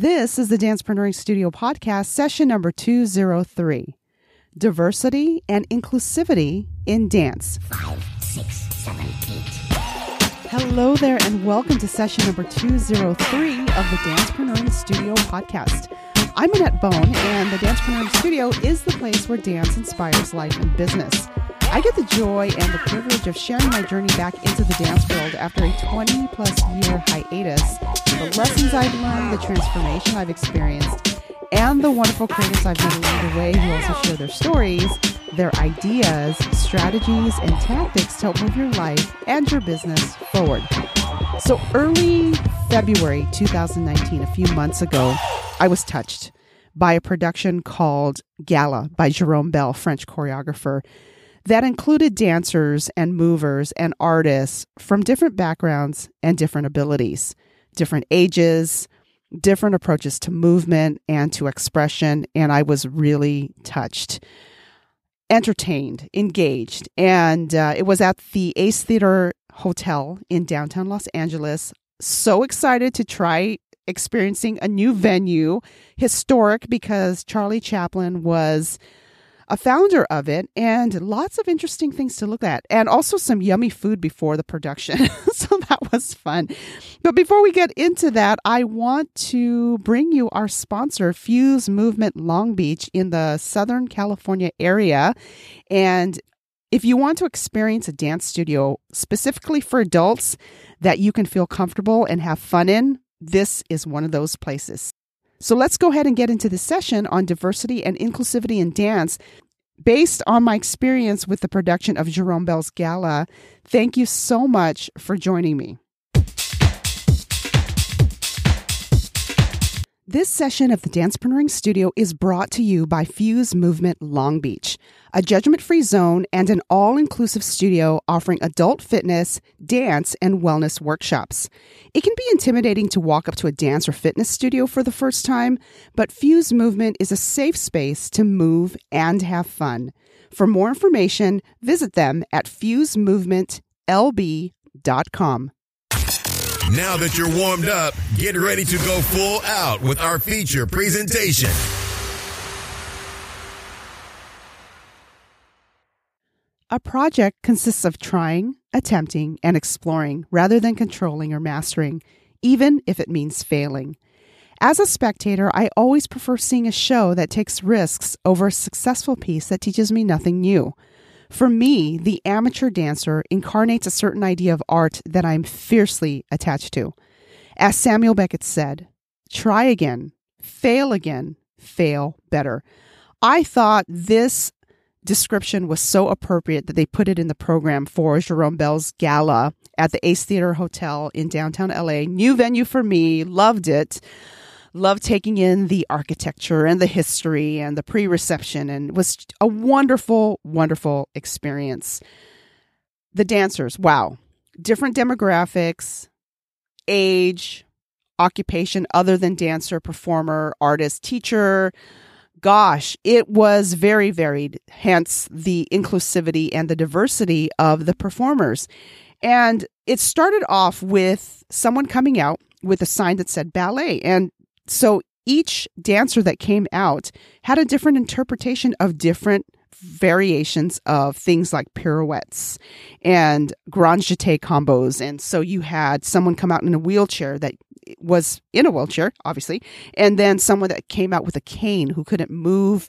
This is the Dancepreneuring Studio podcast, session number 203 Diversity and Inclusivity in Dance. Five, six, seven, eight. Hello there, and welcome to session number 203 of the Dancepreneuring Studio podcast. I'm Annette Bone, and the Dancepreneuring Studio is the place where dance inspires life and business. I get the joy and the privilege of sharing my journey back into the dance world after a 20 plus year hiatus, the lessons I've learned, the transformation I've experienced, and the wonderful creators I've met along the way who also share their stories, their ideas, strategies, and tactics to help move your life and your business forward. So, early February 2019, a few months ago, I was touched by a production called Gala by Jerome Bel, French choreographer that included dancers and movers and artists from different backgrounds and different abilities, different ages, different approaches to movement and to expression. And I was really touched, entertained, engaged. And uh, it was at the Ace Theater Hotel in downtown Los Angeles. So excited to try experiencing a new venue, historic because Charlie Chaplin was a founder of it, and lots of interesting things to look at, and also some yummy food before the production. so that was fun. But before we get into that, I want to bring you our sponsor, Fuse Movement Long Beach in the Southern California area. And if you want to experience a dance studio specifically for adults that you can feel comfortable and have fun in, this is one of those places. So let's go ahead and get into the session on diversity and inclusivity in dance. Based on my experience with the production of Jerome Bel's Gala, thank you so much for joining me. This session of the Dancepreneuring Studio is brought to you by Fuse Movement Long Beach, a judgment free zone and an all inclusive studio offering adult fitness, dance, and wellness workshops. It can be intimidating to walk up to a dance or fitness studio for the first time, but Fuse Movement is a safe space to move and have fun. For more information, visit them at fusemovementlb.com. Now that you're warmed up, get ready to go full out with our feature presentation. A project consists of trying, attempting, and exploring rather than controlling or mastering, even if it means failing. As a spectator, I always prefer seeing a show that takes risks over a successful piece that teaches me nothing new. For me, the amateur dancer incarnates a certain idea of art that I'm fiercely attached to. As Samuel Beckett said, try again, fail again, fail better. I thought this description was so appropriate that they put it in the program for Jerome Bel's gala at the Ace Theater Hotel in downtown LA. New venue for me, loved it loved taking in the architecture and the history and the pre reception, and was a wonderful, wonderful experience. The dancers, wow, different demographics, age, occupation other than dancer, performer, artist, teacher. Gosh, it was very varied, hence the inclusivity and the diversity of the performers. And it started off with someone coming out with a sign that said ballet. And so each dancer that came out had a different interpretation of different variations of things like pirouettes and grand jeté combos. And so you had someone come out in a wheelchair that was in a wheelchair, obviously, and then someone that came out with a cane who couldn't move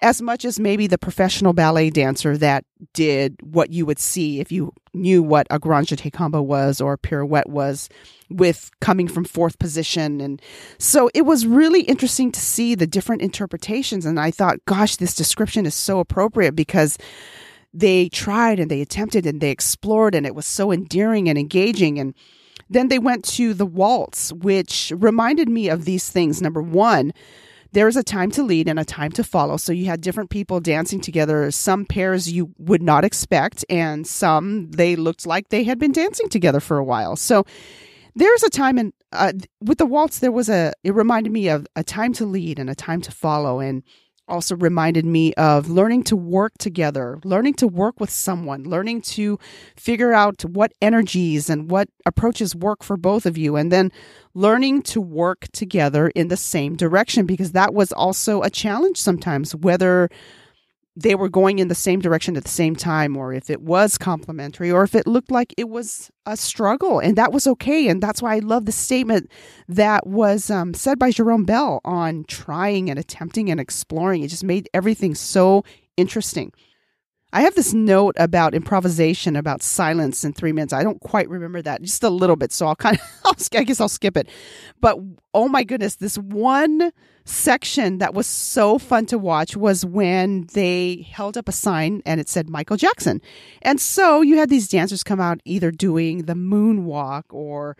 as much as maybe the professional ballet dancer that did what you would see if you knew what a grand jeté combo was or a pirouette was with coming from fourth position. And so it was really interesting to see the different interpretations. And i thought gosh this description is so appropriate because they tried and they attempted and they explored and it was so endearing and engaging. And then they went to the waltz which reminded me of these things number one there's a time to lead and a time to follow. So you had different people dancing together, some pairs you would not expect, and some they looked like they had been dancing together for a while. So there's a time in uh, with the waltz there was a it reminded me of a time to lead and a time to follow and also reminded me of learning to work together, learning to work with someone, learning to figure out what energies and what approaches work for both of you, and then learning to work together in the same direction because that was also a challenge sometimes, whether they were going in the same direction at the same time, or if it was complementary, or if it looked like it was a struggle, and that was okay. And that's why I love the statement that was um, said by Jerome Bel on trying and attempting and exploring. It just made everything so interesting. I have this note about improvisation, about silence in three minutes. I don't quite remember that, just a little bit. So I'll kind of, I guess I'll skip it. But oh my goodness, this one section that was so fun to watch was when they held up a sign and it said Michael Jackson. And so you had these dancers come out either doing the moonwalk or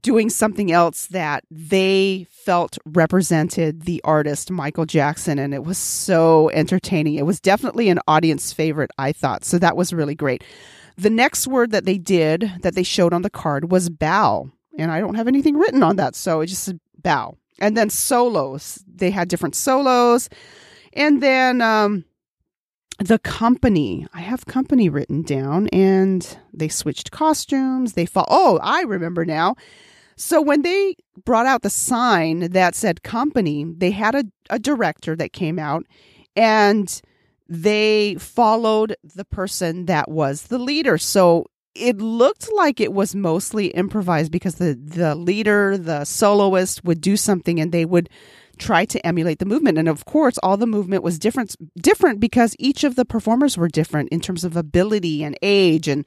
doing something else that they felt represented the artist Michael Jackson and it was so entertaining. It was definitely an audience favorite, I thought. So that was really great. The next word that they did that they showed on the card was bow. And I don't have anything written on that, so it just said bow. And then solos. They had different solos. And then um the company. I have company written down and they switched costumes. They fall. Oh, I remember now. So when they brought out the sign that said company, they had a, a director that came out and they followed the person that was the leader. So it looked like it was mostly improvised because the the leader, the soloist would do something and they would try to emulate the movement and of course all the movement was different different because each of the performers were different in terms of ability and age and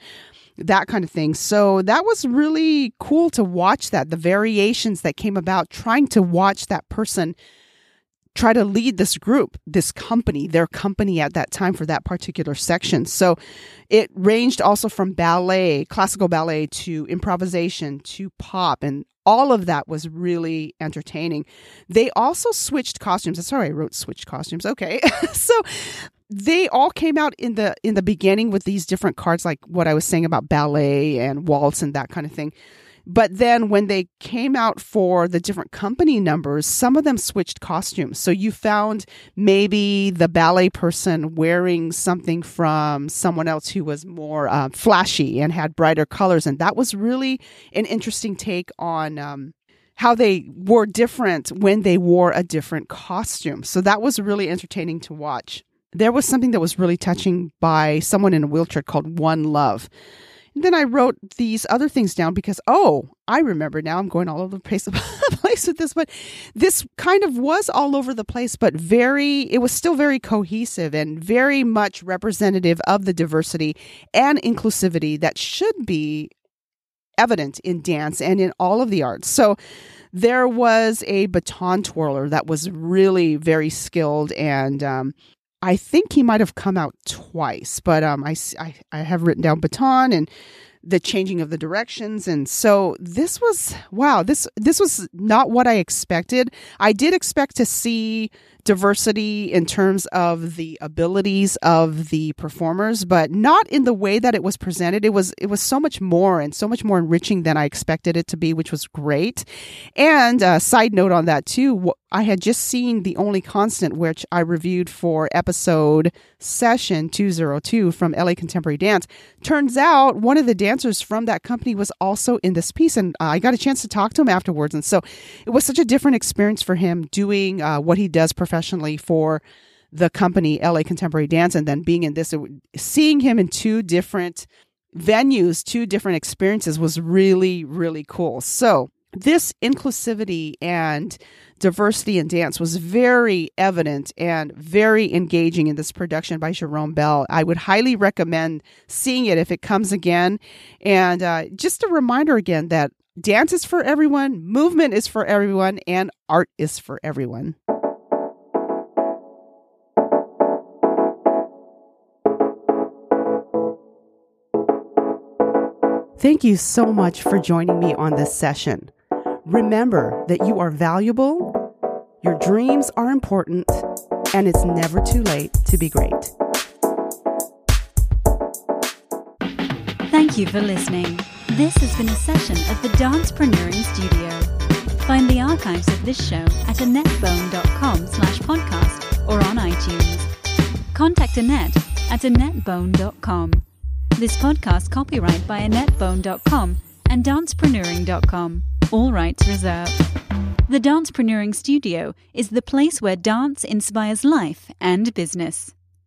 that kind of thing. So that was really cool to watch that the variations that came about trying to watch that person try to lead this group, this company, their company at that time for that particular section. So it ranged also from ballet, classical ballet to improvisation to pop and all of that was really entertaining. They also switched costumes. Sorry, I wrote switched costumes. Okay. so they all came out in the in the beginning with these different cards like what I was saying about ballet and waltz and that kind of thing. But then when they came out for the different company numbers, some of them switched costumes. So you found maybe the ballet person wearing something from someone else who was more uh, flashy and had brighter colors. And that was really an interesting take on. Um, how they were different when they wore a different costume. So that was really entertaining to watch. There was something that was really touching by someone in a wheelchair called One Love. And then I wrote these other things down because, oh, I remember now. I'm going all over the place, place with this, but this kind of was all over the place, but very, it was still very cohesive and very much representative of the diversity and inclusivity that should be evident in dance and in all of the arts. So there was a baton twirler that was really very skilled and um, I think he might have come out twice, but um, I, I, I have written down baton and the changing of the directions. And so this was wow this this was not what i expected. I did expect to see diversity in terms of the abilities of the performers, but not in the way that it was presented. It was it was so much more and so much more enriching than I expected it to be, which was great. And uh, side note on that too, I had just seen The Only Constant, which I reviewed for episode session 202 from LA Contemporary Dance. Turns out one of the dancers from that company was also in this piece, and I got a chance to talk to him afterwards. And so it was such a different experience for him doing uh, what he does professionally for the company LA Contemporary Dance and then being in this seeing him in two different venues, two different experiences was really really cool. So, this inclusivity and diversity in dance was very evident and very engaging in this production by Jerome Bel. I would highly recommend seeing it if it comes again. And uh, just a reminder again that dance is for everyone, movement is for everyone, and art is for everyone. Thank you so much for joining me on this session. Remember that you are valuable, your dreams are important, and it's never too late to be great. Thank you for listening. This has been a session of the Dancepreneuring Studio. Find the archives of this show at annetbone.com slash podcast or on iTunes. Contact Annette at AnnetteBone.com. This podcast copyright by AnnetteBone.com and Dancepreneuring.com. All rights reserved. The Dancepreneuring Studio is the place where dance inspires life and business.